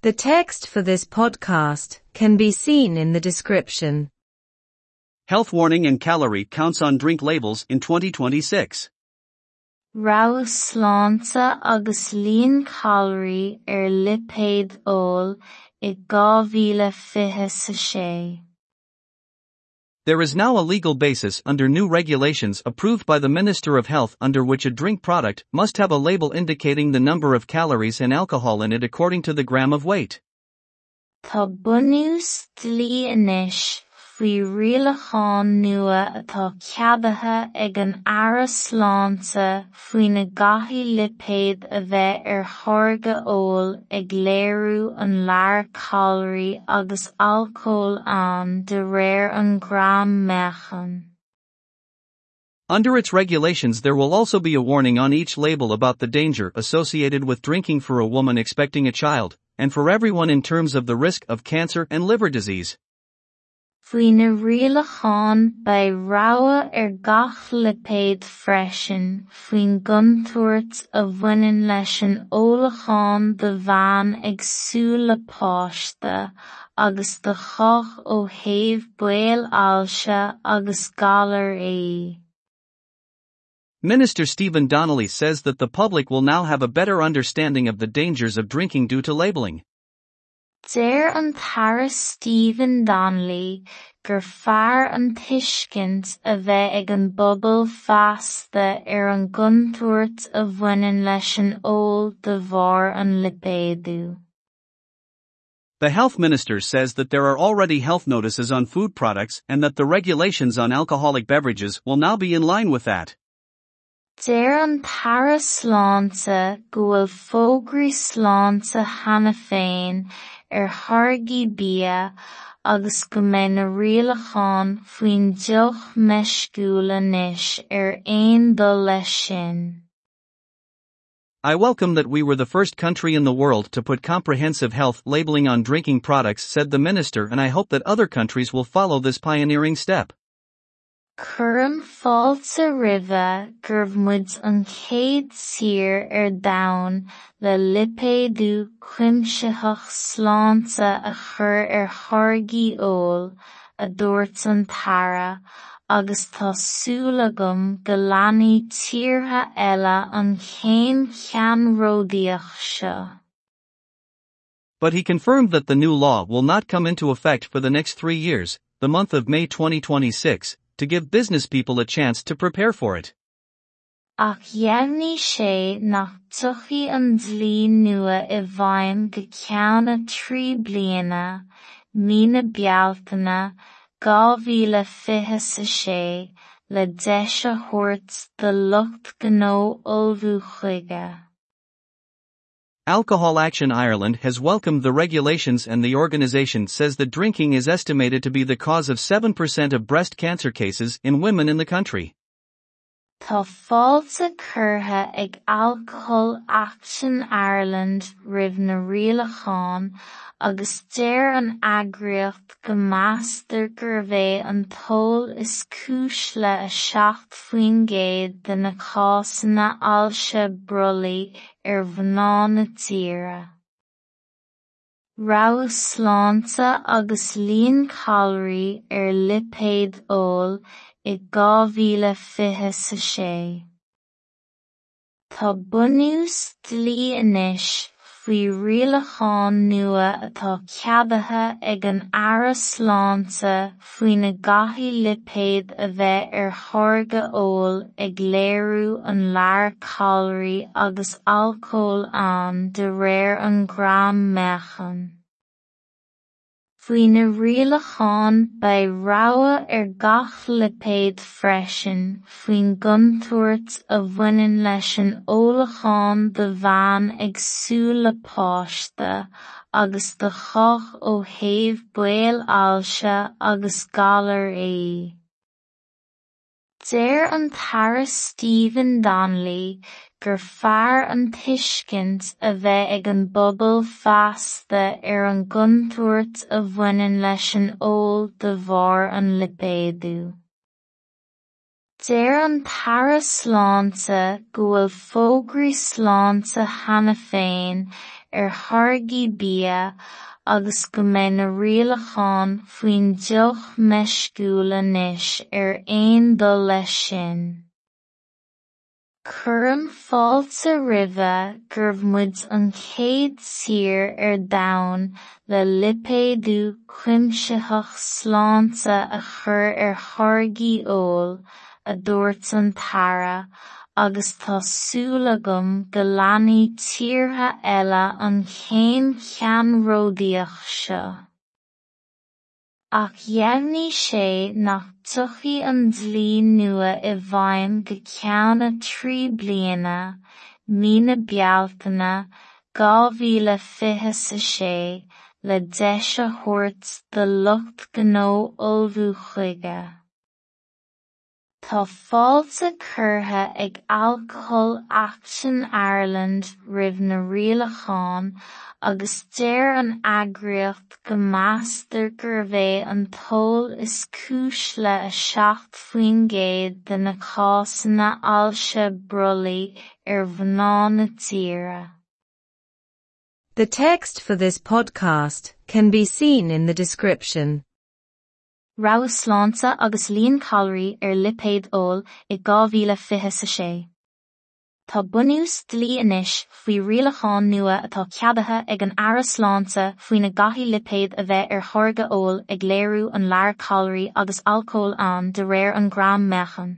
The text for this podcast can be seen in the description. Health warning and calorie counts on drink labels in 2026. Rá sláinte agus líon calorí ar lipéad óil i 2026. There is now a legal basis under new regulations approved by the Minister of Health under which a drink product must have a label indicating the number of calories and alcohol in it according to the gram of weight. Tá bunús nua atá ceabaithe ag an na lipéad a bheith ar ag an agus de réir an gram meáchain. Under its regulations, there will also be a warning on each label about the danger associated with drinking for a woman expecting a child, and for everyone in terms of the risk of cancer and liver disease. Faoi na rialacháin beidh rabhadh ar er gach lipéad freisin faoin gcontúirt a bhaineann leis an eolacháin de bhean ag súil le páiste agus de chodh ó thaobh baol ailse agus galar é. Minister Stephen Donnelly says that the public will now have a better understanding of the dangers of drinking due to labeling. Deir an Tara Stephen Donnelly gur fear an tuiscint a bheith ag an bpobal feasta ar an gcontúirt a bhaineann leis an eol de bharr an lipéadú. The health minister says that there are already health notices on food products and that the regulations on alcoholic beverages will now be in line with that. Deir an Tara féin ar bia agus go mbeidh na faoin meisciúil anois ar aon dul leis sin. I welcome that we were the first country in the world to put comprehensive health labeling on drinking products, said the minister, and I hope that other countries will follow this pioneering step. Cuireann fáilte roimhe gurbh muid an chéad tír ar er domhan le lipéadú cuimsitheach sláinte a chur ar tháirgí óil a dúirt an Tara, agus tá súil agam go leanaí tíortha eile an. But he confirmed that the new law will not come into effect for the next three years, the month of May 2026, to give business people a chance to prepare for it. Ach dhéanfaí sé nach tuchaí an dlí nua i ceanna trí bliana, mína bealtaine, dhá mhíle fiche sa sé, le deis a thabhairt de lucht gnó ullmhú chuige. Alcohol Action Ireland has welcomed the regulations and the organization says that drinking is estimated to be the cause of 7% of breast cancer cases in women in the country. Tá fáilte curtha ag Alcohol Action Ireland roimh na rialacháin agus deir an eagraíocht go meastar gur bheith an tóil is cúis le a seacht faoin gcéad de na cásanna ailse brolaí ar bhná na tíre. Rabhadh sláinte agus líon calorí ar lipéad óil i dhá mhíle fiche sa sé. Tá bunús dlí inis faoi rialacháin nua atá ceabaithe ag an aire sláinte faoi na gcathaí lipéad a bheith ar thorga óil ag léiriú an lear calorí agus alcóil ann de réir an gram meáchain. Faoi na rialacháin beidh rabhadh ar gach lipéad freisin faoin gcontúirt a bhaineann leis an eolacháin de bhean ag súil le páiste agus de chodh ó thaobh baol ailse agus galar é. Deir an Tara Stephen Donnelly gur fear an a bheith ag an bpobal feasta ar an gcontúirt a bhaineann leis an eol de bharr an lipéadú. Deir an Tara sláinte go bhfuil ar tháirgí bia agus go mbeidh na rialacháin faoin duch meisciúil anois ar aon dul leis sin. Cuireann fáilte roimhe gurbh muid an chéad tír ar domhan le lipéadú cuimsitheach sláinte a chur ar tháirgí óil a dúirt an Tara agus tásúla agam go leanaí tíortha eile an chéim cheann-ródaíoch seo. Ach dheimhníodh sé nach dtugtaí an dlí nua i bhfeidhm go ceanna trí bliana, mína bealtaine, dhá mhíle fiche sa sé, le deis a thabhairt do lucht gnó ullmhú chuige. Tá fáilte curtha ag Alcohol Action Ireland roimh na rialacháin agus deir an eagraíocht go meastar gurbh é an t-ól is cúis le a seacht faoin gcéad de na cásanna ailse brolaí ar bhná na tíre. The text for this podcast can be seen in the description. Rabhadh sláinte agus líon caloirí ar lipéad óil i dhá mhíle fiche sa sé. Tá bunús dlí inis faoi rialacháin nua atá ceadaithe ag an aras sláinte faoin na gcathaí lipéad a bheith ar thorga óil ag léirú an lear caloirí agus alcóil an de réir an gram mechan.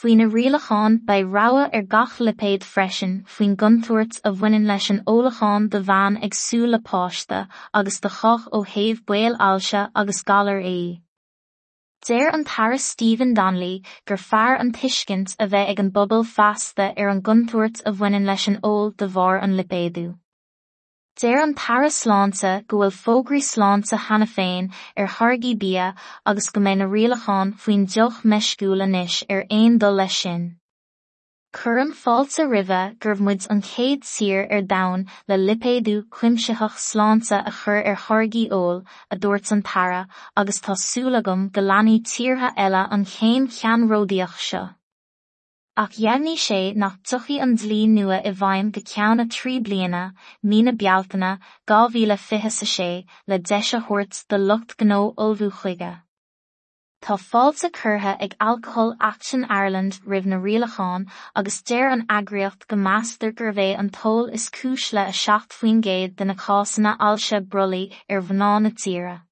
Faoin na rialacháin ba rabhadh ar gach lipéad freisin faoin guntuairt a bhaineann leis an eolacháin de bhean ag súil páiste agus de choch ó thaobh baol ailse agus galar é. Déir an Tara Stephen Donnelly gur fearr an tuiscint a bheith ag an bobbal feasta ar an guntuairt a bhaineann leis an eol de bharr an lipéadú. Déir an para sláánta go bhfuil fógraí sláánta hena féin ar thargaí bí agus go mé na rialacháin faoin deoch meiscúla níis ar aon dul lei sin. Curum fáilta rimheh gurbh muid an céad sir ar dain le lipéadú cuimseach sláánta a chur ar thargaí óil a dúirt an para agus tá súlagam go leanaí tíortha eile an chéim cheanródaíoch seo. Ach dheimhníodh sé nach dtugtaí an dlí nua i bhfeidhm go ceanna trí bliana, mína bealtaine, dhá mhíle fiche sa sé, le deis a thabhairt do lucht gnó ullmhú chuige. Tá fáilte curtha ag Alcohol Action Ireland roimh na rialacháin agus deir an eagraíocht go meastar gur bheith an t-ól is cúis le a seacht faoin gcéad de na cásanna ailse brolaí ar bhná na tíre.